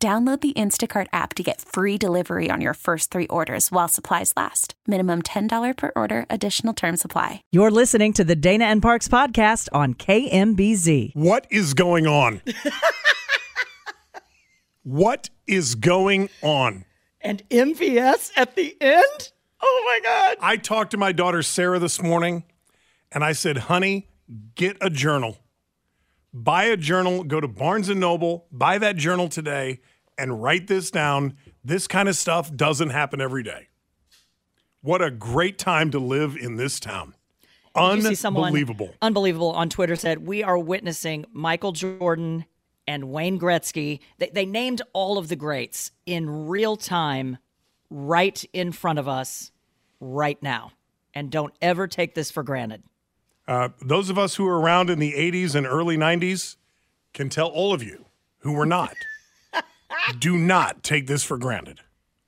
Download the Instacart app to get free delivery on your first three orders while supplies last. Minimum $10 per order, additional term supply. You're listening to the Dana and Parks podcast on KMBZ. What is going on? what is going on? And MVS at the end? Oh my God. I talked to my daughter Sarah this morning and I said, honey, get a journal. Buy a journal, go to Barnes and Noble, buy that journal today, and write this down. This kind of stuff doesn't happen every day. What a great time to live in this town. Someone- Unbelievable. Unbelievable on Twitter said, We are witnessing Michael Jordan and Wayne Gretzky. They, they named all of the greats in real time, right in front of us, right now. And don't ever take this for granted. Uh, those of us who were around in the 80s and early 90s can tell all of you who were not. do not take this for granted.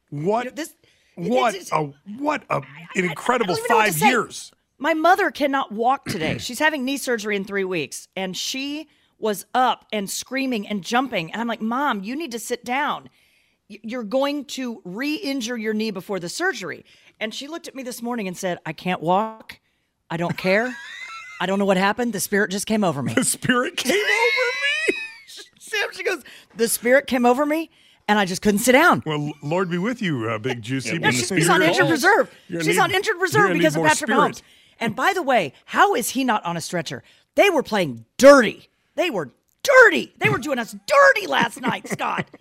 What? You know, this- what a what a, an incredible don't even know what to five years. My mother cannot walk today. She's having knee surgery in three weeks, and she was up and screaming and jumping. And I'm like, Mom, you need to sit down. You're going to re injure your knee before the surgery. And she looked at me this morning and said, I can't walk. I don't care. I don't know what happened. The spirit just came over me. The spirit came over me. Sam, she goes, The spirit came over me, and I just couldn't sit down. Well, Lord be with you, uh, Big Juicy. Yeah, she's, she's on injured reserve. She's need- on injured reserve because of Patrick spirit. Mahomes. And by the way, how is he not on a stretcher? They were playing dirty. They were dirty. They were doing us dirty last night, Scott.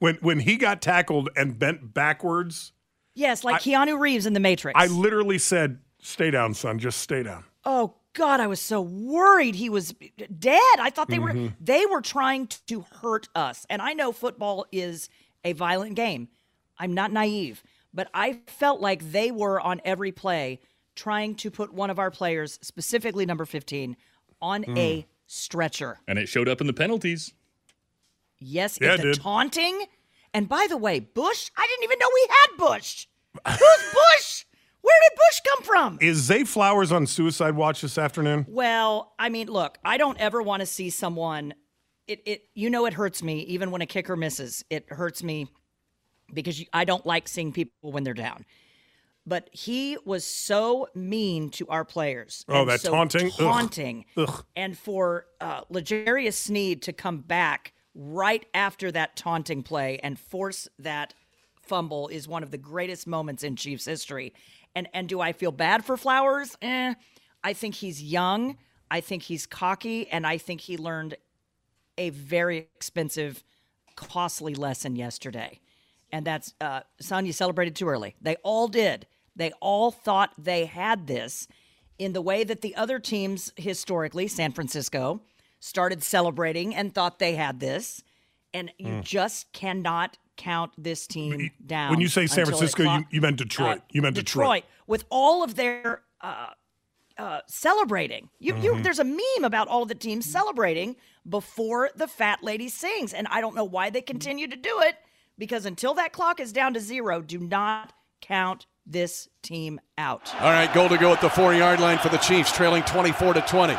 When when he got tackled and bent backwards, Yes, like Keanu Reeves in The Matrix. I literally said, "Stay down, son. Just stay down." Oh God, I was so worried he was dead. I thought they Mm-hmm. were they were trying to hurt us. And I know football is a violent game. I'm not naive, but I felt like they were on every play trying to put one of our players, specifically number 15, on Mm. a stretcher. And it showed up in the penalties. Yes, Yeah, if it the did. taunting. And by the way, Bush, I didn't even know we had Bush. Who's Bush? Where did Bush come from? Is Zay Flowers on suicide watch this afternoon? Well, I mean, look, I don't ever want to see someone it it you know it hurts me even when a kicker misses. It hurts me because I don't like seeing people when they're down. But he was so mean to our players. Oh, and that so taunting? Taunting, Ugh. and for uh, L'Jarius Sneed to come back right after that taunting play and force that fumble is one of the greatest moments in Chiefs history. And and do I feel bad for Flowers? Eh. I think he's young. I think he's cocky, and I think he learned a very expensive, costly lesson yesterday. And that's uh, son, you celebrated too early. They all did. They all thought they had this in the way that the other teams historically, San Francisco, started celebrating and thought they had this. And you just cannot count this team down. When you say San Francisco, you, clock- you meant Detroit. uh, you meant Detroit. Detroit. with all of their uh, uh, celebrating. You, Mm-hmm. you, there's a meme about all the teams celebrating before the fat lady sings, and I don't know why they continue to do it because until that clock is down to zero, do not count this team out. All right, goal to go at the four yard line for the Chiefs, trailing 24 to 20.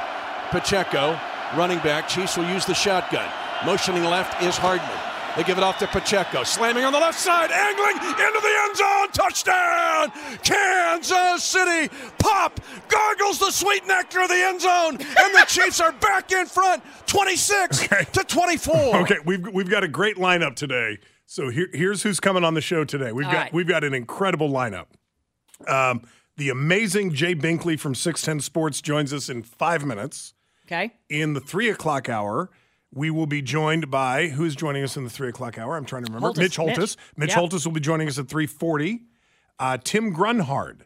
Pacheco, running back. Chiefs will use the shotgun. Motioning left is Hardman. They give it off to Pacheco, slamming on the left side, angling into the end zone. Touchdown! Kansas City. Pop gargles the sweet nectar of the end zone, and the Chiefs are back in front, 26 Okay. to 24. Okay, we've we've got a great lineup today. So here, here's who's coming on the show today. We've All got right. we've got an incredible lineup. Um, the amazing Jay Binkley from Six Ten Sports joins us in five minutes. Okay? In the three o'clock hour, we will be joined by who's joining us in the three o'clock hour. I'm trying to remember. Holthus. Mitch Holthus. Mitch. Mitch. Holthus will be joining us at three forty. Uh, Tim Grunhard,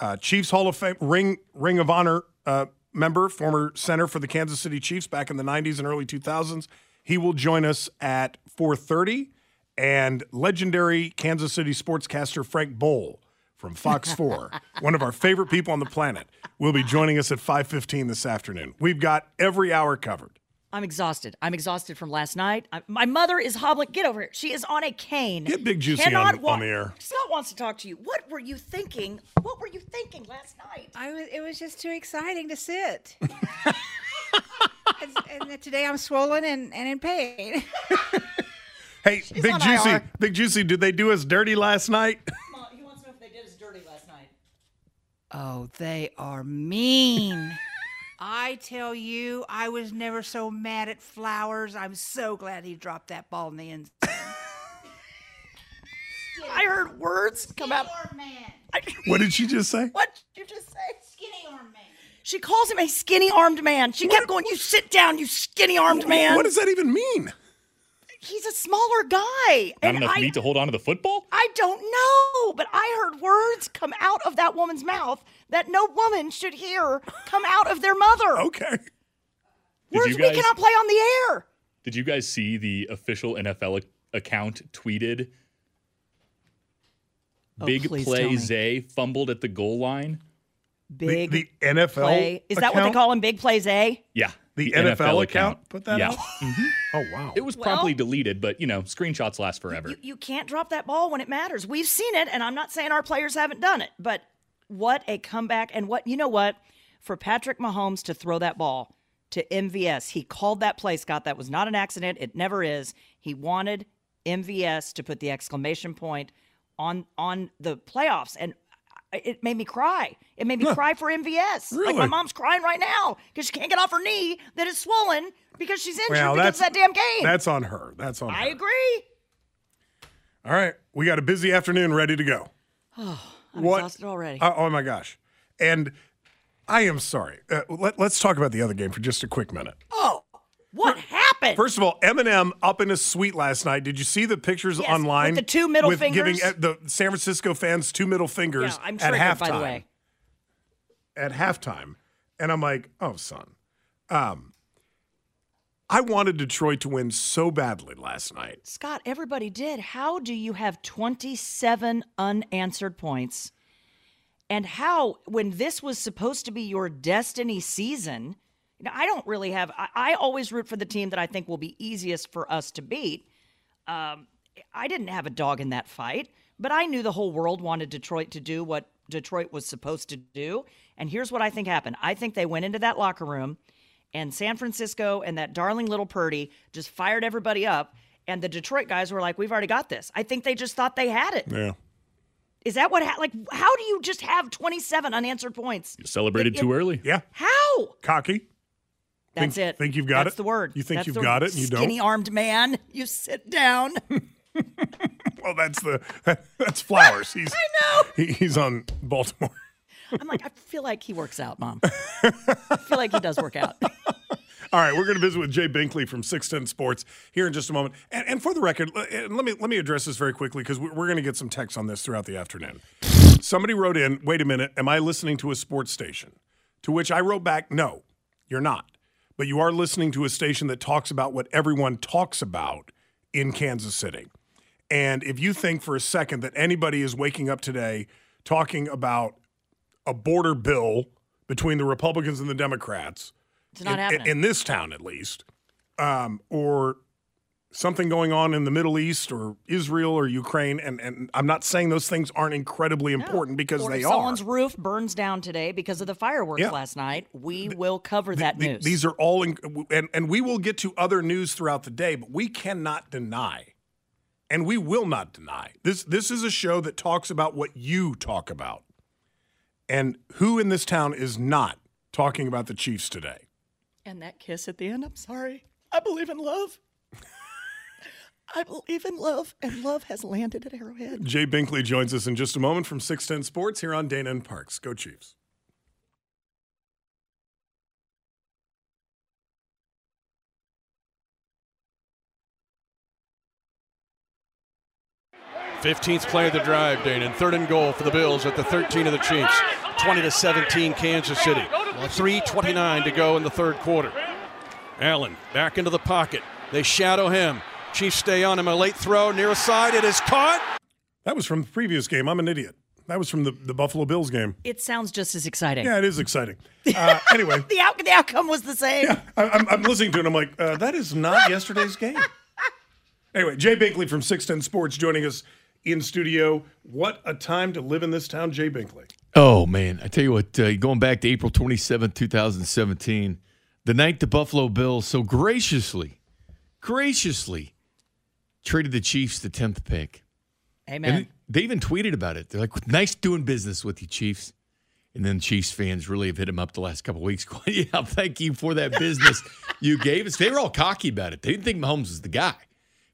uh, Chiefs Hall of Fame Ring Ring of Honor uh, member, former center for the Kansas City Chiefs back in the '90s and early 2000s. He will join us at 4:30, and legendary Kansas City sportscaster Frank Boal from Fox 4, one of our favorite people on the planet, will be joining us at 5:15 this afternoon. We've got every hour covered. I'm exhausted. I'm exhausted from last night. I, my mother is hobbling. Get over here. She is on a cane. Get Big Juicy Cannot on- wa- on the air. Scott wants to talk to you. What were you thinking? What were you thinking last night? I was, it was just too exciting to sit. and, and today I'm swollen and, and in pain. Hey, Big on Juicy, IR. Big Juicy, did they do us dirty last night? He wants to know if they did us dirty last night. Oh, they are mean. I tell you, I was never so mad at Flowers. I'm so glad he dropped that ball in the end. I heard words come out. arm man. I, What did she just say? what did you just say? Skinny arm man. She calls him a skinny armed man. She kept going, You sit down, you skinny armed man. What does that even mean? He's a smaller guy. Not and enough I, meat to hold on to the football? I don't know, but I heard words come out of that woman's mouth that no woman should hear come out of their mother. Okay. Did Words you we cannot play on the air. Did you guys see the official NFL account tweeted Oh, Big play tell. Zay fumbled at the goal line? The, Big the NFL play. Is that what they call him? Big plays, A? Yeah. The NFL account put that yeah. out? Mm-hmm. Oh wow. It was promptly deleted, but you know, screenshots last forever. You, you can't drop that ball when it matters. We've seen it, and I'm not saying our players haven't done it, but what a comeback. And what, you know what? For Patrick Mahomes to throw that ball to MVS, he called that play, Scott. That was not an accident. It never is. He wanted MVS to put the exclamation point on on the playoffs. And it made me cry. It made me cry for MVS. Like my mom's crying right now because she can't get off her knee that is swollen because she's injured Well, because of that damn game. That's on her. That's on I her. agree. All right. We got a busy afternoon ready to go. I'm What- exhausted already. Uh, oh my gosh. And I am sorry. Uh, let, let's talk about the other game for just a quick minute. Oh, what happened? First of all, Eminem up in his suite last night. Did you see the pictures Yes, online with the two middle with giving fingers? uh, the San Francisco fans two middle fingers yeah, I'm at halftime? by the way. At halftime, and I'm like, oh son, um, I wanted Detroit to win so badly last night. Scott, everybody did. How do you have 27 unanswered points? And how, when this was supposed to be your destiny season, I don't really have, I, I always root for the team that I think will be easiest for us to beat. Um, I didn't have a dog in that fight, but I knew the whole world wanted Detroit to do what Detroit was supposed to do. And here's what I think happened I think they went into that locker room, and San Francisco and that darling little Purdy just fired everybody up. And the Detroit guys were like, "We've already got this." I think they just thought they had it. Yeah. Is that what? Ha- like, how do you just have 27 unanswered points? You celebrated It- too early. Yeah. How? Cocky. That's Think- it. think you've got That's it? the word. You think That's you've the got it and you don't? Skinny armed man. You sit down. Well, that's the that's Flowers. He's I know. he, he's on Baltimore. I'm like, I feel like he works out, Mom. I feel like he does work out. All right, we're going to visit with Jay Binkley from 610 Sports here in just a moment. And, and for the record, eh, let me let me address this very quickly because we're, we're going to get some texts on this throughout the afternoon. Somebody wrote in, "Wait a minute, am I listening to a sports station?" To which I wrote back, "No, you're not. But you are listening to a station that talks about what everyone talks about in Kansas City." And if you think for a second that anybody is waking up today talking about a border bill between the Republicans and the Democrats, It's not in, happening. in this town at least, um, or something going on in the Middle East or Israel or Ukraine, and, and I'm not saying those things aren't incredibly important because or they if are. someone's roof burns down today because of the fireworks Yeah. last night, we will cover that The- news. These are all, in, and, and we will get to other news throughout the day, but we cannot deny, and we will not deny this. This is a show that talks about what you talk about, and who in this town is not talking about the Chiefs today. and that kiss at the end, I'm sorry. I believe in love. I believe in love, and love has landed at Arrowhead. Jay Binkley joins us in just a moment from 610 Sports here on Dana and Parks. Go Chiefs. Fifteenth play of the drive, Dane, and third and goal for the Bills at the 13 of the Chiefs. 20 to 17, Kansas City. 3:29 to go in the third quarter. Allen back into the pocket. They shadow him. Chiefs stay on him. A late throw near a side. It is caught. That was from the previous game. I'm an idiot. That was from the, the Buffalo Bills game. It sounds just as exciting. Yeah, it is exciting. Uh, anyway, The, out- the outcome was the same. I, I'm, I'm listening to it. and I'm like, uh, that is not yesterday's game. Anyway, Jay Binkley from 610 Sports joining us in studio. What a time to live in this town, Jay Binkley. Oh man, I tell you what, uh, going back to April 27, 2017, the night the Buffalo Bills so graciously, graciously traded the Chiefs the 10th pick. Amen. And they even tweeted about it. They're like, "Nice doing business with you, Chiefs." And then Chiefs fans really have hit him up the last couple of weeks. Going, "Yeah, thank you for that business you gave us." They were all cocky about it. They didn't think Mahomes was the guy.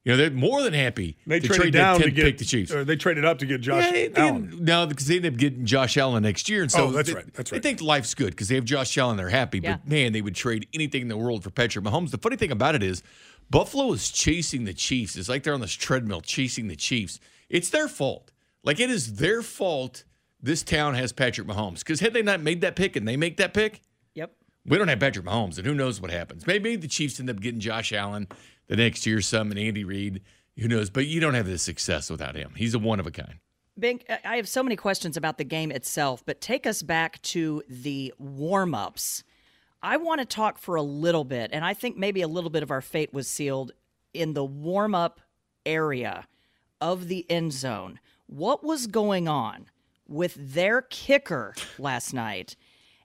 You know, they're more than happy They to traded trade down to get pick the Chiefs. Or they traded up to get Josh Yeah, they, they, Allen. no, because they end up getting Josh Allen next year, and so Oh, that's they, right, that's right. They think life's good because they have Josh Allen. They're happy, Yeah. but man, they would trade anything in the world for Patrick Mahomes. The funny thing about it is, Buffalo is chasing the Chiefs. It's like they're on this treadmill chasing the Chiefs. It's their fault. Like it is their fault. This town has Patrick Mahomes because had they not made that pick and they make that pick, Yep. we don't have Patrick Mahomes, and who knows what happens. Maybe the Chiefs end up getting Josh Allen the next year, some and Andy Reid. Who knows? But you don't have this success without him. He's a one of a kind. Bink, I- I have so many questions about the game itself, but take us back to the warm ups. I want to talk for a little bit, and I think maybe a little bit of our fate was sealed in the warm up area of the end zone. What was going on with their kicker last night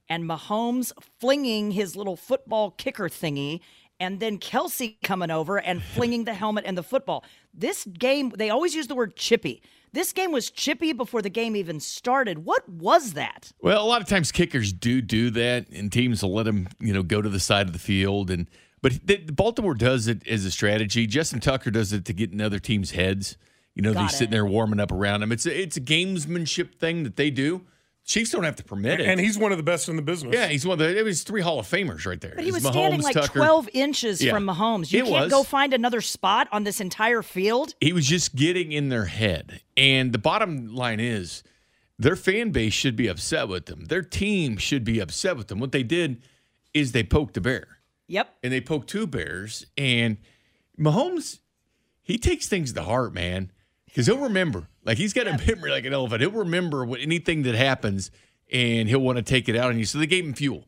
and Mahomes flinging his little football kicker thingy and then Kelce coming over and flinging the helmet and the football. This game, they always use the word chippy. This game was chippy before the game even started. What was that? Well, a lot of times kickers do do that, and teams will let them, you know, go to the side of the field. And but the, Baltimore does it as a strategy. Justin Tucker does it to get in other teams' heads. You know, Got they're sitting there warming up around him. It's a, it's a gamesmanship thing that they do. Chiefs don't have to permit it. And he's one of the best in the business. yeah, he's one of the. It was three Hall of Famers right there. But he It's was standing like Tucker. 12 inches Yeah. from Mahomes. You It can't was. go find another spot on this entire field. he was just getting in their head. And the bottom line is their fan base should be upset with them. Their team should be upset with them. What they did is they poked a bear Yep. and they poked two bears. And Mahomes, he takes things to heart, man, because he'll remember. Like he's got a memory like an elephant. He'll remember what anything that happens and he'll want to take it out on you. So they gave him fuel.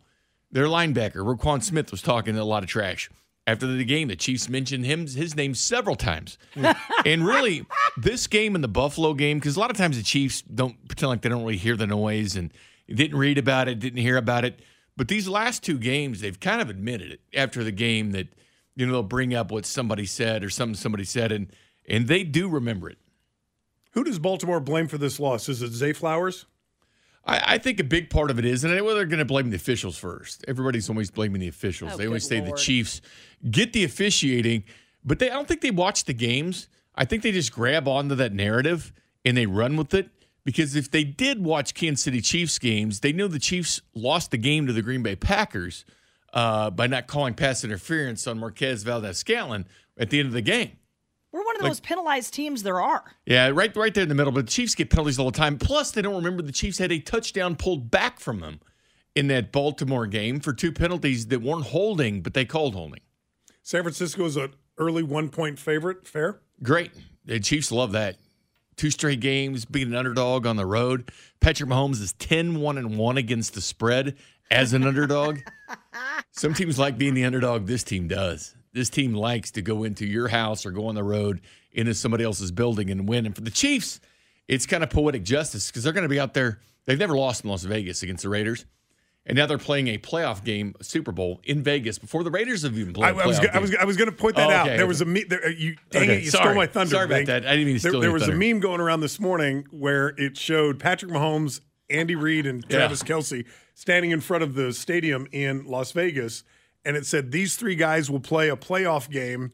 Their linebacker, Roquan Smith, was talking a lot of trash. After the game, the Chiefs mentioned him his name several times. and really, this game and the Buffalo game, because a lot of times the Chiefs don't pretend like they don't really hear the noise and didn't read about it, didn't hear about it. But these last two games, they've kind of admitted it after the game that you know they'll bring up what somebody said or something somebody said, and and they do remember it. Who does Baltimore blame for this loss? Is it Zay Flowers? I, I think a big part of it is, and well, they're going to blame the officials first. Everybody's always blaming the officials. Oh, they always good say the Chiefs get the officiating, but they I don't think they watch the games. I think they just grab onto that narrative and they run with it. Because if they did watch Kansas City Chiefs games, they know the Chiefs lost the game to the Green Bay Packers uh, by not calling pass interference on Marquez Valdes-Scantling at the end of the game. We're one of the most penalized teams there are. Yeah, right, right there in the middle. But the Chiefs get penalties all the time. Plus, they don't remember the Chiefs had a touchdown pulled back from them in that Baltimore game for two penalties that weren't holding, but they called holding. San Francisco is an early one point favorite. Fair? Great. The Chiefs love that. Two straight games, being an underdog on the road. Patrick Mahomes is 10 1 and 1 against the spread as an underdog. Some teams like being the underdog. This team does. This team likes to go into your house or go on the road into somebody else's building and win. And for the Chiefs, it's kind of poetic justice because they're going to be out there. They've never lost in Las Vegas against the Raiders. And now they're playing a playoff game, Super Bowl in Vegas before the Raiders have even I, played. was go- I was I was going to point that Oh, out. There okay. was a me- there, uh, you dang Okay, it, you sorry. stole my thunder. Sorry about that. I didn't mean to there, steal there your was thunder. a meme going around this morning where it showed Patrick Mahomes, Andy Reid, and Yeah. Travis Kelce standing in front of the stadium in Las Vegas, and it said these three guys will play a playoff game.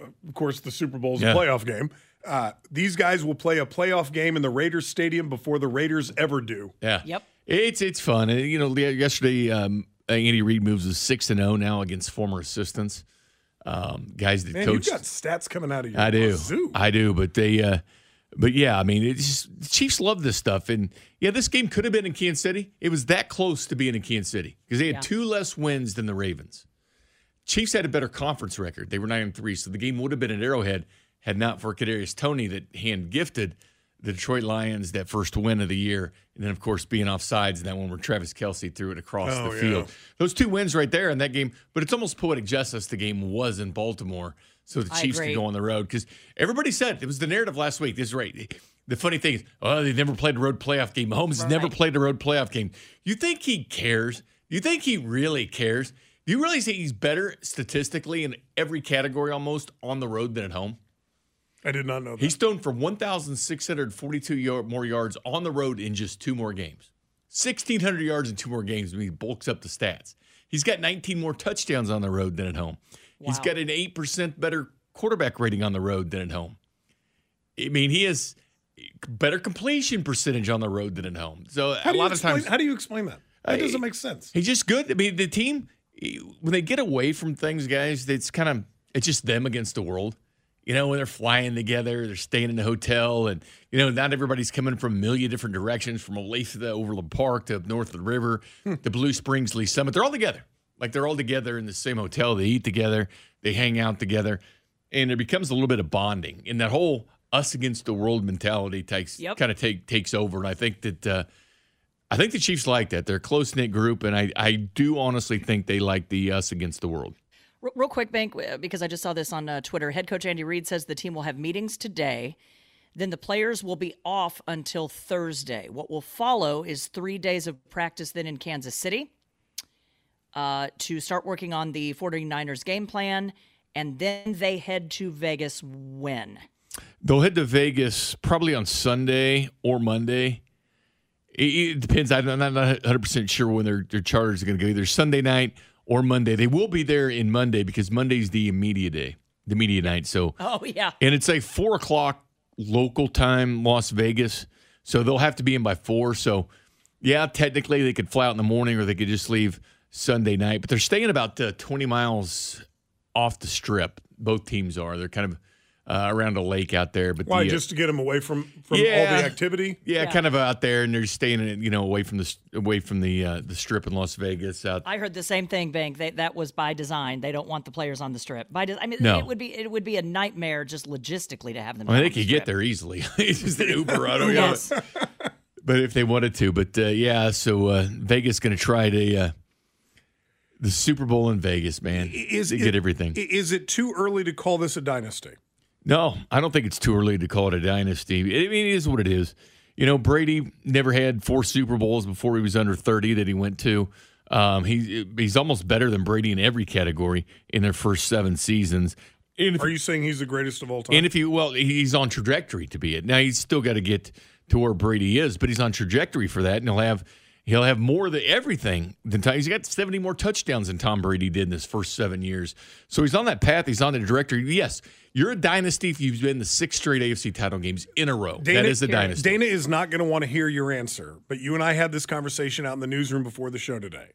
Uh, Of course, the Super Bowl is Yeah. a playoff game. Uh, these guys will play a playoff game in the Raiders stadium before the Raiders ever do. Yeah. Yep. It's it's fun. And, You know, yesterday um, Andy Reid moves to six and zero now against former assistants, um, guys that Man, coached. you've got stats coming out of your I do, wazoo. I do. But they, uh, but yeah, I mean, it's just, the Chiefs love this stuff. And yeah, this game could have been in Kansas City. It was that close to being in Kansas City because they had Yeah. two less wins than the Ravens. Chiefs had a better conference record. They were nine and three, so the game would have been at Arrowhead had not for Kadarius Toney that hand gifted the Detroit Lions that first win of the year, and then of course being off sides and that one where Travis Kelce threw it across Oh, the yeah. field. Those two wins right there in that game, but it's almost poetic justice. The game was in Baltimore, so the Chiefs could go on the road because everybody said it was the narrative last week. This is right. The funny thing is, oh, they never played a road playoff game. Mahomes has never played a road playoff game. You think he cares? You think he really cares? Do you really think he's better statistically in every category almost on the road than at home? I did not know that. He's thrown for 1,642 yard, more yards on the road in just two more games. 1,600 yards in two more games when he bulks up the stats. He's got 19 more touchdowns on the road than at home. He's got an 8% better quarterback rating on the road than at home. I mean, he has better completion percentage on the road than at home. So how a do you lot of explain, times how do you explain that? That doesn't make sense. He's just good. I mean, the team when they get away from things, guys, it's kind of it's just them against the world. You know, when they're flying together, they're staying in a hotel, and you know, not everybody's coming from a million different directions, from Olathe to Overland Park to north of the river, to Blue Springs, Lee Summit. They're all together. Like they're all together in the same hotel. They eat together, they hang out together, and it becomes a little bit of bonding. And that whole us against the world mentality takes Yep. kind of take takes over. And I think that uh, I think the Chiefs like that. They're a close knit group, and I, I do honestly think they like the us against the world. Real- quick, Bank, uh, because I just saw this on uh, Twitter. Head coach Andy Reid says the team will have meetings today. Then the players will be off until Thursday. What will follow is three days of practice then in Kansas City uh, to start working on the 49ers game plan. And then they head to Vegas when? They'll head to Vegas probably on Sunday or Monday. It, it depends. I'm not 100 percent sure when their their charters are going to go. Either Sunday night or Monday. They will be there in Monday because Monday's the media day, the media night. So Oh, yeah. and it's like four o'clock local time, Las Vegas. So they'll have to be in by four. So, yeah, technically they could fly out in the morning or they could just leave Sunday night. But they're staying about uh, 20 miles off the strip. Both teams are. They're kind of uh, around a lake out there. But Why? the, uh, Just to get them away from from all the activity? yeah, Yeah. kind of out there, and they're staying, you know, away from the away from the uh, the strip in Las Vegas. Out I heard the same thing, Bank. They, that was by design. They don't want the players on the strip. By de- I mean, No. it would be it would be a nightmare just logistically to have them. I mean, on they the could get there easily. it's just an Uber. I don't know. Yes. but if they wanted to. But uh, yeah, so uh, Vegas going to try to uh, the Super Bowl in Vegas, man. Is to it- get everything. Is it too early to call this a dynasty? No, I don't think it's too early to call it a dynasty. I mean, it is what it is. You know, Brady never had four Super Bowls before he was under thirty that he went to. Um, he he's almost better than Brady in every category in their first seven seasons. If Are you saying he's the greatest of all time? And if you well, he's on trajectory to be it. Now he's still got to get to where Brady is, but he's on trajectory for that, and he'll have he'll have more than everything than Tom. He's got seventy more touchdowns than Tom Brady did in his first seven years. So he's on that path. He's on the directory. Yes, you're a dynasty if you've been the six straight AFC title games in a row. that is a dynasty. Dana is not going to want to hear your answer, but you and I had this conversation out in the newsroom before the show today.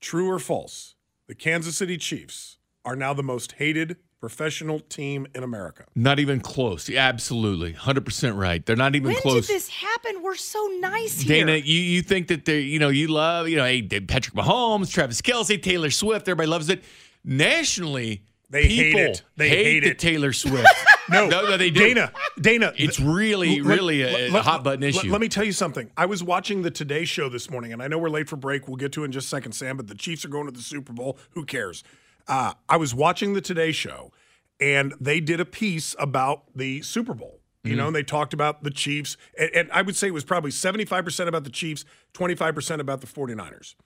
True or false? The Kansas City Chiefs are now the most hated professional team in America. Not even close. Yeah, absolutely, hundred percent right. They're not even When close. did this happen? We're so nice here. Dana, you, you think that they, you know, you love, you know, hey, Patrick Mahomes, Travis Kelce, Taylor Swift, everybody loves it. Nationally, They hate people it. They hate the it. Taylor Swift. No, no, no, they do. Dana, Dana, It's really, let- really a, let- a hot button let- issue. Let, me tell you something. I was watching the Today Show this morning, and I know we're late for break. We'll get to it in just a second, Sam. But the Chiefs are going to the Super Bowl. Who cares? Uh, I was watching the Today Show, and they did a piece about the Super Bowl. You know, and they talked about the Chiefs, and, and I would say it was probably 75% about the Chiefs, 25% about the 49ers.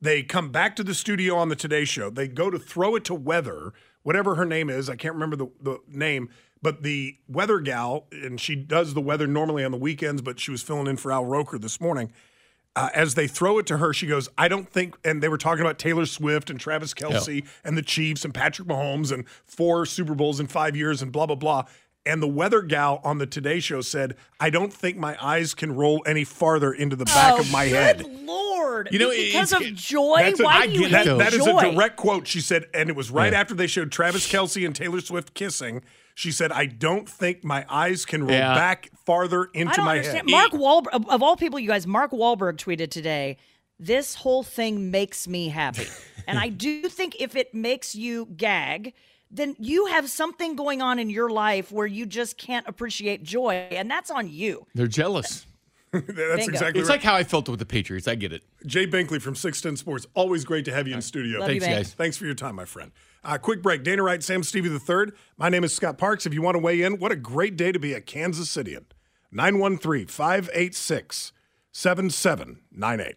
They come back to the studio on the Today Show. They go to throw it to Weather, whatever her name is. I can't remember the, the name, but the weather gal, and she does the weather normally on the weekends, but she was filling in for Al Roker this morning. Uh, as they throw it to her, she goes, I don't think, and they were talking about Taylor Swift and Travis Kelce and the Chiefs and Patrick Mahomes and four Super Bowls in five years and blah, blah, blah. And the weather gal on the Today Show said, I don't think my eyes can roll any farther into the back oh, of my good head. Lord. You know, because it's- of joy. That's a- Why I do you get hate it, though. That is a direct quote. She said, and it was right Yeah. after they showed Travis Kelce and Taylor Swift kissing. She said, I don't think my eyes can roll Yeah. back farther I into don't my understand. head. Mark Wahlberg, of, of all people, you guys, Mark Wahlberg tweeted today, this whole thing makes me happy. And I do think if it makes you gag, then you have something going on in your life where you just can't appreciate joy, and that's on you. They're jealous. That's Bingo. exactly It's right. like how I felt with the Patriots. I get it. Jay Binkley from 610 Sports. Always great to have you in studio. Love Thanks, Bank. guys. Thanks for your time, my friend. Uh, quick break. Dana Wright, Sam Stevie III. My name is Scott Parks. If you want to weigh in, what a great day to be a Kansas Cityan. 913 586 7798.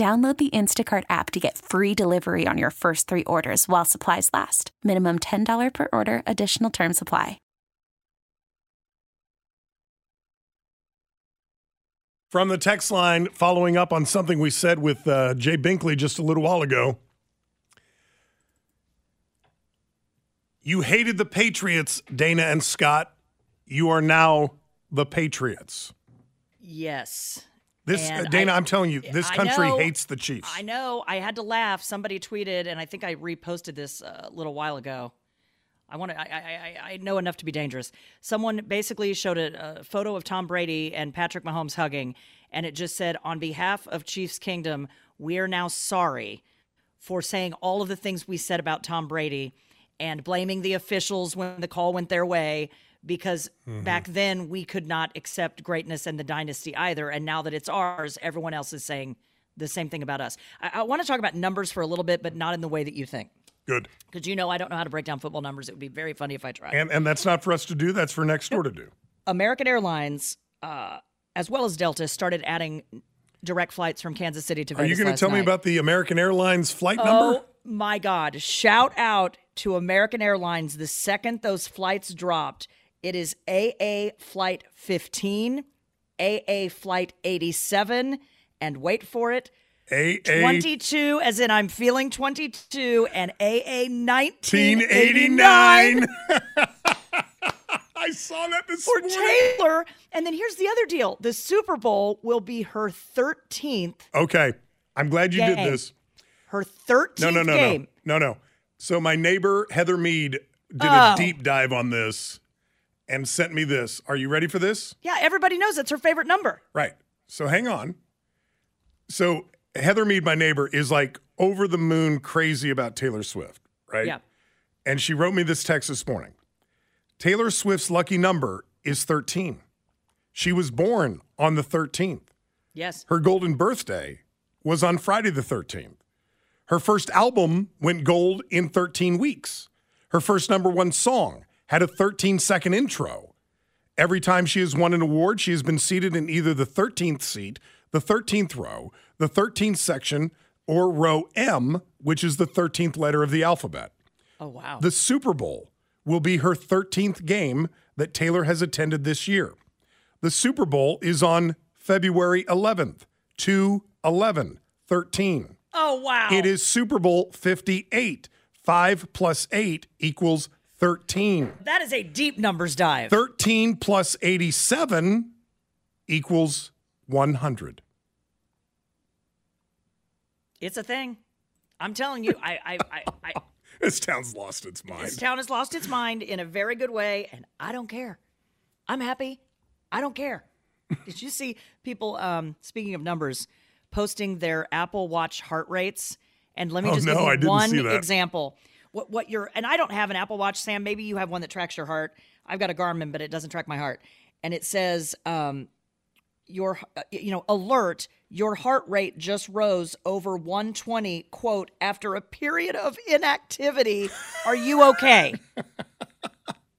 Download the Instacart app to get free delivery on your first three orders while supplies last. Minimum $10 per order, additional term supply. From the text line, following up on something we said with uh, Jay Binkley just a little while ago. You hated the Patriots, Dana and Scott. You are now the Patriots. Yes. This uh, And Dana, I- I'm telling you, this country know- hates the Chiefs. I know. I had to laugh. Somebody tweeted, and I think I reposted this uh, a little while ago. I want to. I, I, I I know enough to be dangerous. Someone basically showed a, a photo of Tom Brady and Patrick Mahomes hugging, and it just said, "On behalf of Chiefs Kingdom, we are now sorry for saying all of the things we said about Tom Brady and blaming the officials when the call went their way." Because back then we could not accept greatness and the dynasty either. And now that it's ours, everyone else is saying the same thing about us. I, I want to talk about numbers for a little bit, but not in the way that you think. Good. Because you know I don't know how to break down football numbers. It would be very funny if I tried. And and that's not for us to do. That's for next door to do. American Airlines, uh, as well as Delta, started adding direct flights from Kansas City to Vegas Are you going to tell me about the American Airlines flight number? Oh my God! Shout out to American Airlines. The second those flights dropped, it is AA Flight 15, AA Flight 87, and wait for it, A 22, as in I'm feeling 22, and AA 1989. 1989 I saw that this for morning. Taylor. And then here's the other deal: the Super Bowl will be her 13th, Okay. I'm glad you did this. her 13th No, no, no, game. no. No, no. So my neighbor Heather Mead did Oh. a deep dive on this and sent me this. Are you ready for this? Yeah, everybody knows it's her favorite number. Right. So hang on. So Heather Mead, my neighbor, is like over the moon crazy about Taylor Swift, right? Yeah. And she wrote me this text this morning. Taylor Swift's lucky number is 13. She was born on the 13th. Yes. Her golden birthday was on Friday the 13th. Her first album went gold in 13 weeks. Her first number one song had a 13 second intro. Every time she has won an award, she has been seated in either the 13th seat, the 13th row, the 13th section, or row M, which is the 13th letter of the alphabet. Oh wow. The Super Bowl will be her 13th game that Taylor has attended this year. The Super Bowl is on February 11th, 2 11 13. oh wow. It is Super Bowl 58. 5 plus 8 equals 13. That is a deep numbers dive. 13 plus 87 equals 100. It's a thing. I'm telling you, I, I, I, I This town's lost its mind. this town has lost its mind in a very good way, and I don't care. I'm happy. I don't care. Did you see people? Um, speaking of numbers, posting their Apple Watch heart rates? And let me Oh, just no, give you I didn't one see that. example. What what your and I don't have an Apple Watch, Sam. Maybe you have one that tracks your heart. I've got a Garmin, but it doesn't track my heart. And it says, um, your uh, you know alert your heart rate just rose over 120 quote after a period of inactivity are you okay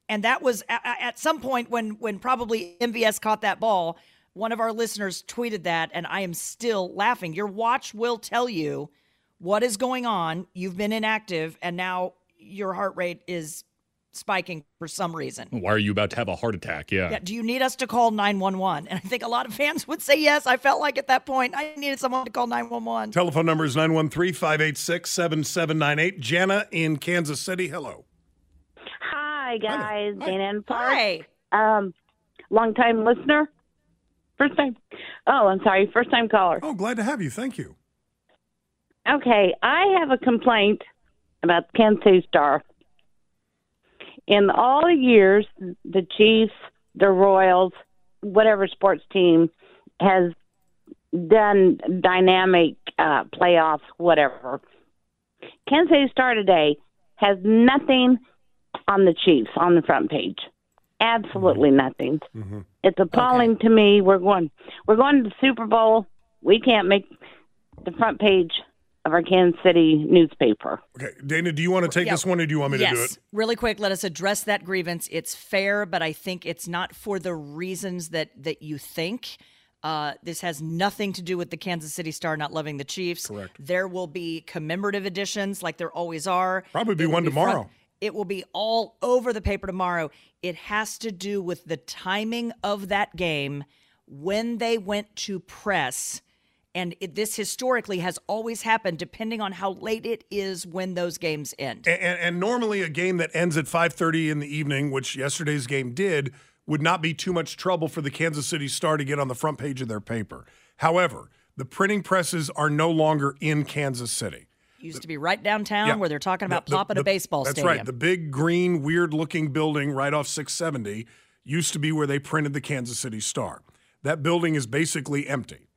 and that was a- a- at some point when when probably mvs caught that ball one of our listeners tweeted that and i am still laughing your watch will tell you what is going on you've been inactive and now your heart rate is spiking for some reason. Why are you about to have a heart attack? Yeah. Yeah, do you need us to call 911? And I think a lot of fans would say yes. I felt like at that point I needed someone to call 911. Telephone number is 913 586 7798. Jana in Kansas City. Hello. Hi, guys. Hi. Dana and Park. Hi. Um, long time listener. First time. Oh, I'm sorry. First time caller. Oh, glad to have you. Thank you. Okay, I have a complaint about the Kansas City Star. In all the years, the Chiefs, the Royals, whatever sports team has done dynamic uh, playoffs, whatever. Kansas City Star today has nothing on the Chiefs on the front page. Absolutely nothing. It's appalling to me. We're going we're going to the Super Bowl. We can't make the front page of our Kansas City newspaper. Okay, Dana, do you want to take Yeah. this one or do you want me to do yes. it? Really quick, let us address that grievance. It's fair, but I think it's not for the reasons that that you think. Uh, this has nothing to do with the Kansas City Star not loving the Chiefs. Correct. There will be commemorative editions, like there always are. Probably be It will one front- tomorrow. it will be all over the paper tomorrow. It has to do with the timing of that game when they went to press. And it, this historically has always happened, depending on how late it is when those games end. And, and, and normally a game that ends at 5:30 in the evening, which yesterday's game did, would not be too much trouble for the Kansas City Star to get on the front page of their paper. However, the printing presses are no longer in Kansas City. used to be right downtown Yeah. where they're talking about The- the- a baseball That's stadium. That's right. The big green, weird looking building right off 670 used to be where they printed the Kansas City Star. That building is basically empty.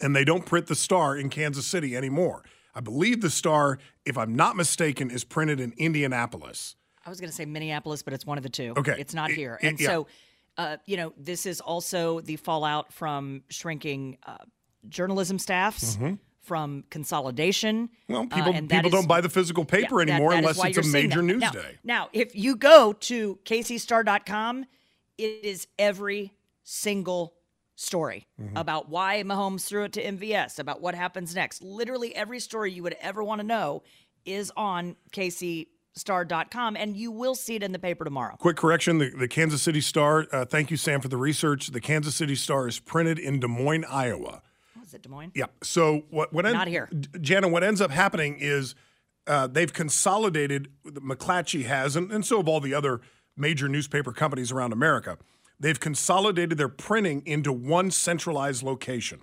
And they don't print the Star in Kansas City anymore. I believe the Star, if I'm not mistaken, is printed in Indianapolis. I was going to say Minneapolis, but it's one of the two. Okay. It's not It- here. it- and yeah. so, uh, you know, this is also the fallout from shrinking uh, journalism staffs, from consolidation. Mm-hmm. Well, uh, people, that people is- don't buy the physical paper Yeah, that- anymore unless it's a major news now, day. Now, if you go to KCStar.com, it is every single story Mm-hmm. about why Mahomes threw it to MVS, about what happens next. Literally every story you would ever want to know is on KCStar.com, and you will see it in the paper tomorrow. Quick correction: the, the Kansas City Star. Uh, thank you, Sam, for the research. The Kansas City Star is printed in Des Moines, Iowa. Oh, is it Des Moines? Yeah. So what? What? en- Not here. Jana, what ends up happening is uh, they've consolidated. McClatchy has, and, and so have all the other major newspaper companies around America. They've consolidated their printing into one centralized location.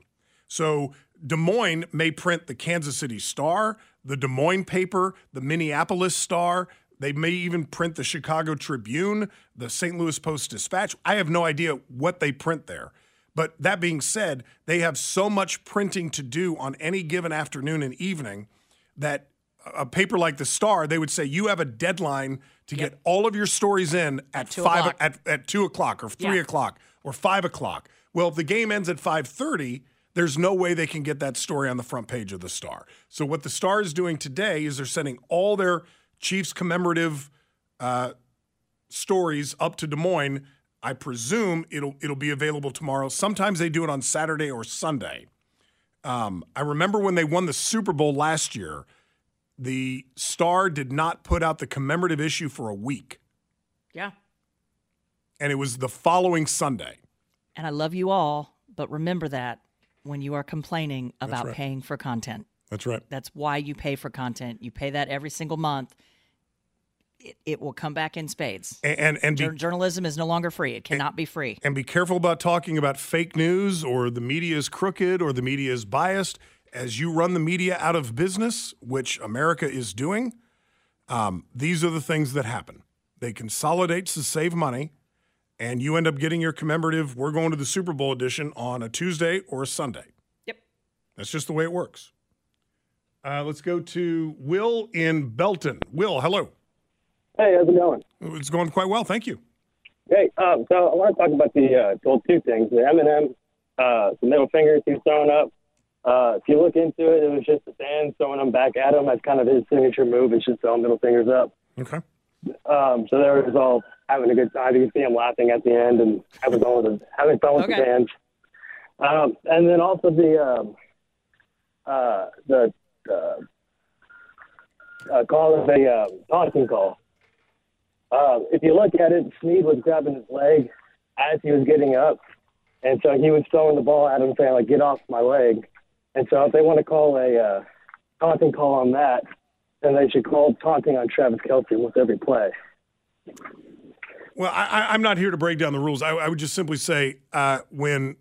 So Des Moines may print the Kansas City Star, the Des Moines paper, the Minneapolis Star. They may even print the Chicago Tribune, the St. Louis Post Dispatch. I have no idea what they print there. But that being said, they have so much printing to do on any given afternoon and evening that a paper like the Star, they would say you have a deadline to get all of your stories in at two five o'clock. at, at two o'clock or three Yeah. o'clock or five o'clock. Well, if the game ends at five thirty, there's no way they can get that story on the front page of the Star. So what the Star is doing today is they're sending all their Chiefs commemorative uh, stories up to Des Moines. I presume it'll it'll be available tomorrow. Sometimes they do it on Saturday or Sunday. Um, I remember when they won the Super Bowl last year, the Star did not put out the commemorative issue for a week, Yeah. and it was the following Sunday. And I love you all, but remember that when you are complaining about right. paying for content. That's right. That's why you pay for content. You pay that every single month. It, it will come back in spades. And and, and be Jour- journalism is no longer free. It cannot be free. and be careful about talking about fake news or the media is crooked or the media is biased. As you run the media out of business, which America is doing, um, these are the things that happen. They consolidate to save money, and you end up getting your commemorative, we're going to the Super Bowl edition on a Tuesday or a Sunday. Yep. That's just the way it works. Uh, let's go to Will in Belton. Will, hello. Hey, how's it going? It's going quite well. Thank you. Hey, um, so I want to talk about the uh, well, two things: the Eminem, uh, the middle fingers he was throwing up. Uh, if you look into it, it was just the fans throwing them back at him. That's kind of his signature move. It's just throwing middle fingers up. Okay. Um, so they was all having a good time. You can see him laughing at the end and having fun with the, having fun with Okay. the fans. Um, and then also the um, uh, the uh, uh, call of a uh, taunting call. Um, uh, if you look at it, Sneed was grabbing his leg as he was getting up, and so he was throwing the ball at him, saying like, "Get off my leg." And so if they want to call a uh, taunting call on that, then they should call taunting on Travis Kelce with every play. Well, I, I- I'm not here to break down the rules. I, I would just simply say uh, when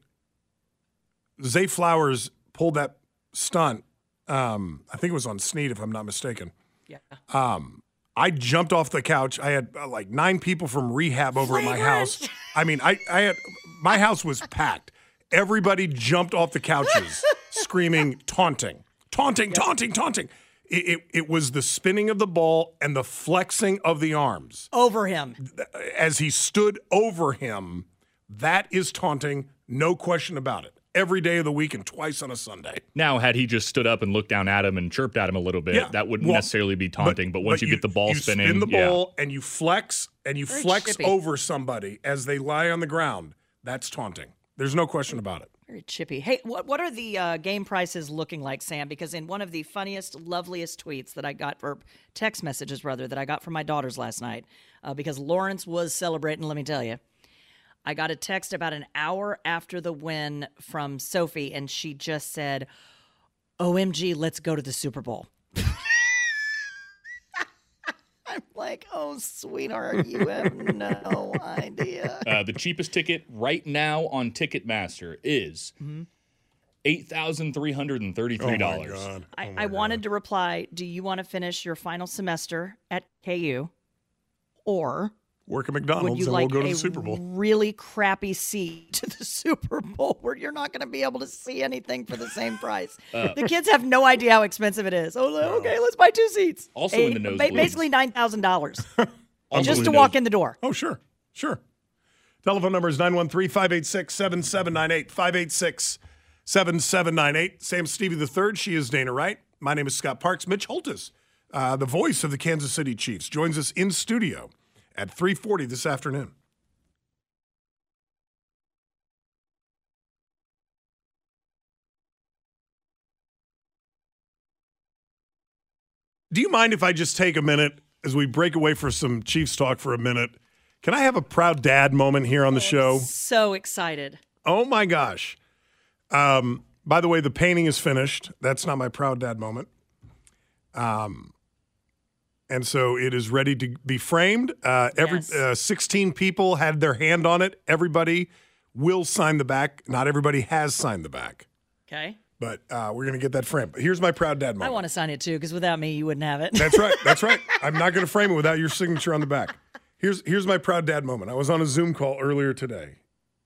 Zay Flowers pulled that stunt, um, I think it was on Sneed, if I'm not mistaken. Yeah. Um, I jumped off the couch. I had uh, like nine people from rehab over at my house. I mean, I, I had my house was packed. Everybody jumped off the couches, screaming, taunting, taunting, taunting, taunting. It, it, it was the spinning of the ball and the flexing of the arms Over him. as he stood over him. That is taunting, no question about it. Every day of the week and twice on a Sunday. Now, had he just stood up and looked down at him and chirped at him a little bit, Yeah, that wouldn't well, necessarily be taunting. But, once you, get the ball you spinning, spin the yeah. ball and you flex and you Very flex chippy. over somebody as they lie on the ground. That's taunting. There's no question about it. Very chippy. Hey, what what are the uh, game prices looking like, Sam? Because in one of the funniest, loveliest tweets that I got, or text messages rather, that I got from my daughters last night, uh, because Lawrence was celebrating. Let me tell you, I got a text about an hour after the win from Sophie, and she just said, "OMG, let's go to the Super Bowl." I'm like, "Oh, sweetheart, you have no idea." Uh, the cheapest ticket right now on Ticketmaster is Mm-hmm. eight thousand three hundred and thirty-three dollars. Oh I, I wanted to reply, do you want to finish your final semester at KU? Or Work at would McDonald's you and like we'll go to the Super Bowl. really crappy seat to the Super Bowl where you're not going to be able to see anything for the same price? Uh, the kids have no idea how expensive it is. Oh, okay, let's buy two seats. Also A- in the nosebleeds. Basically $9,000 just to walk in the door. Oh, sure. Sure. Telephone number is 913 586 7798. 586 7798. Sam Stevie the third. She is Dana Wright. My name is Scott Parks. Mitch Holthus, uh, the voice of the Kansas City Chiefs, joins us in studio at 340 this afternoon. Do you mind if I just take a minute as we break away for some Chiefs talk for a minute? Can I have a proud dad moment here on the show? So excited. Oh my gosh. Um, by the way, the painting is finished. That's not my proud dad moment. Um, and so it is ready to be framed. Uh, every Yes. uh, 16 people had their hand on it. Everybody will sign the back. Not everybody has signed the back, Okay. but uh, we're going to get that framed. But here's my proud dad moment. I want to sign it too because without me, you wouldn't have it. That's right. That's right. I'm not going to frame it without your signature on the back. Here's here's my proud dad moment. I was on a Zoom call earlier today,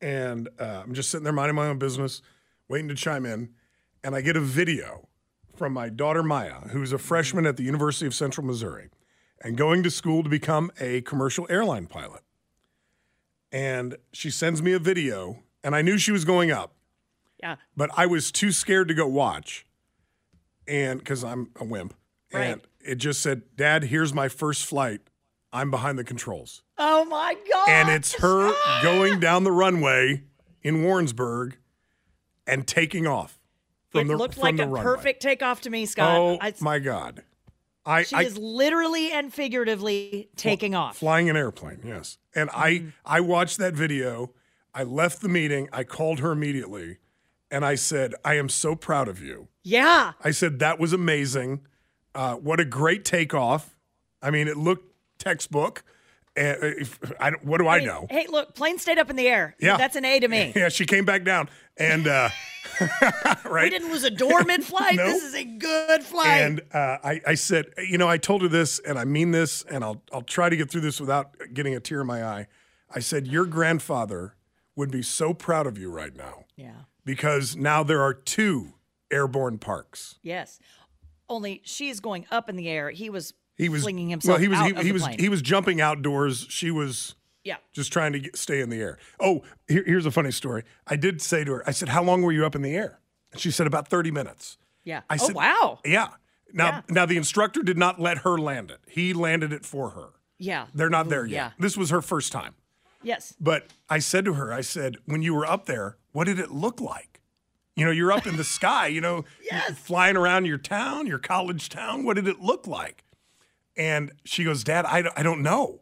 and uh, I'm just sitting there minding my own business, waiting to chime in, and I get a video from my daughter Maya, who's a freshman at the University of Central Missouri, and going to school to become a commercial airline pilot. And she sends me a video, and I knew she was going up, yeah. but I was too scared to go watch, and because I'm a wimp, Right. and it just said, "Dad, here's my first flight. I'm behind the controls," Oh my God. and it's her going down the runway in Warrensburg and taking off from it the looked like a runway. perfect takeoff to me, Scott. Oh I- my God! I, she I is literally and figuratively taking off. flying an airplane. Yes, and Mm-hmm. I I watched that video. I left the meeting. I called her immediately, and I said, "I am so proud of you." Yeah. I said that was amazing. Uh, what a great takeoff. I mean, it looked textbook. And if, I, what do I Hey- know? Hey, look, plane stayed up in the air. Yeah. That's an A to me. Yeah, she came back down, and uh, We didn't lose a door mid flight. Nope. This is a good flight. And uh, I, I said, you know, I told her this, and I mean this, and I'll I'll try to get through this without getting a tear in my eye. I said, your grandfather would be so proud of you right now yeah. because now there are two airborne parks. Yes. Only she is going up in the air. He was He was flinging himself well. He was out he, of he the was plane. he was jumping outdoors. She was yeah. just trying to get, stay in the air. Oh, here, here's a funny story. I did say to her, I said, "How long were you up in the air?" And she said, "About 30 minutes." Yeah. I oh said, wow. Yeah. Now, Yeah. now the instructor did not let her land it. He landed it for her. Yeah. They're not there yet. Yeah. This was her first time. Yes. But I said to her, I said, when you were up there, what did it look like? You know, you're up in the sky, you know, Yes. flying around your town, your college town. What did it look like? And she goes, Dad, I, don't- I don't know.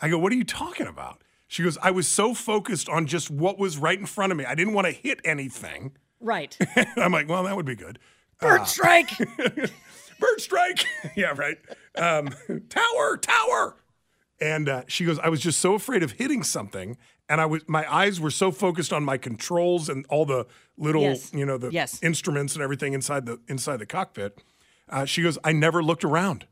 I go, What are you talking about? She goes, I was so focused on just what was right in front of me. I didn't want to hit anything. Right. I'm like, Well, that would be good. Bird strike. Bird strike. yeah, right. Um, tower, tower. And uh, she goes, I was just so afraid of hitting something. And I was, my eyes were so focused on my controls and all the little, Yes. you know, the Yes. instruments and everything inside the inside the cockpit. Uh, she goes, I never looked around.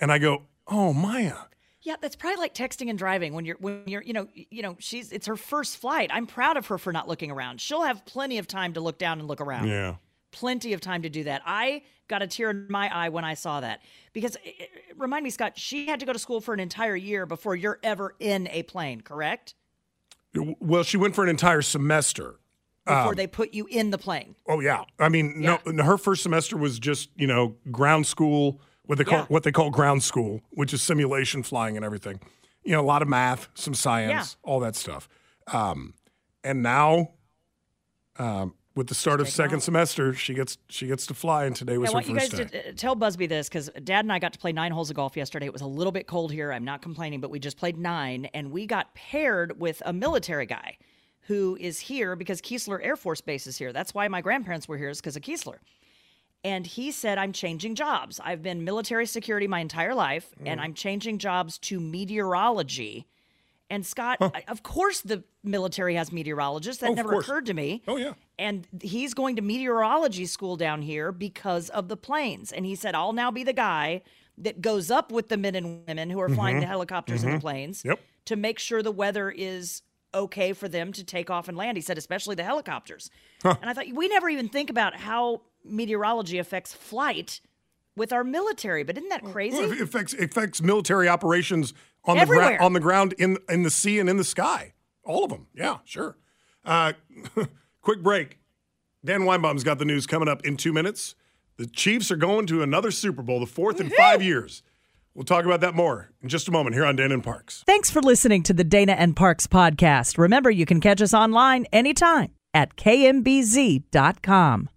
And I go, Oh, Maya. Yeah, that's probably like texting and driving when you're when you're you know you know she's it's her first flight. I'm proud of her for not looking around. She'll have plenty of time to look down and look around. Yeah. Plenty of time to do that. I got a tear in my eye when I saw that because it- it- remind me, Scott, she had to go to school for an entire year before you're ever in a plane, correct? Well, she went for an entire semester. Before Um, they put you in the plane. Oh yeah, I mean, no, her first semester was just you know ground school, what they call Yeah. what they call ground school, which is simulation flying and everything. You know, a lot of math, some science, all that stuff. Um, and now, um, with the start of second semester, she gets she gets to fly, and today was I her want you guys first day. to uh, tell Busby this because Dad and I got to play nine holes of golf yesterday. It was a little bit cold here. I'm not complaining, but we just played nine, and we got paired with a military guy who is here because Keesler Air Force Base is here. That's why my grandparents were here, is because of Keesler. And he said, I'm changing jobs. I've been military security my entire life, and mm. I'm changing jobs to meteorology. And Scott, I- of course, the military has meteorologists. That Oh, never occurred to me. Oh yeah. And he's going to meteorology school down here because of the planes. And he said, I'll now be the guy that goes up with the men and women who are flying the mm-hmm. helicopters and the mm-hmm. planes Yep. to make sure the weather is okay for them to take off and land. He said, especially the helicopters. And I thought, we never even think about how meteorology affects flight with our military. But isn't that crazy? Well, it affects it affects military operations on the Everywhere. ground on the ground in in the sea and in the sky. All of them. Yeah, sure. Uh, quick break. Dan Weinbaum's got the news coming up in two minutes. The Chiefs are going to another Super Bowl, the fourth in five years. We'll talk about that more in just a moment here on Dana and Parks. Thanks for listening to the Dana and Parks podcast. Remember, you can catch us online anytime at kmbz.com.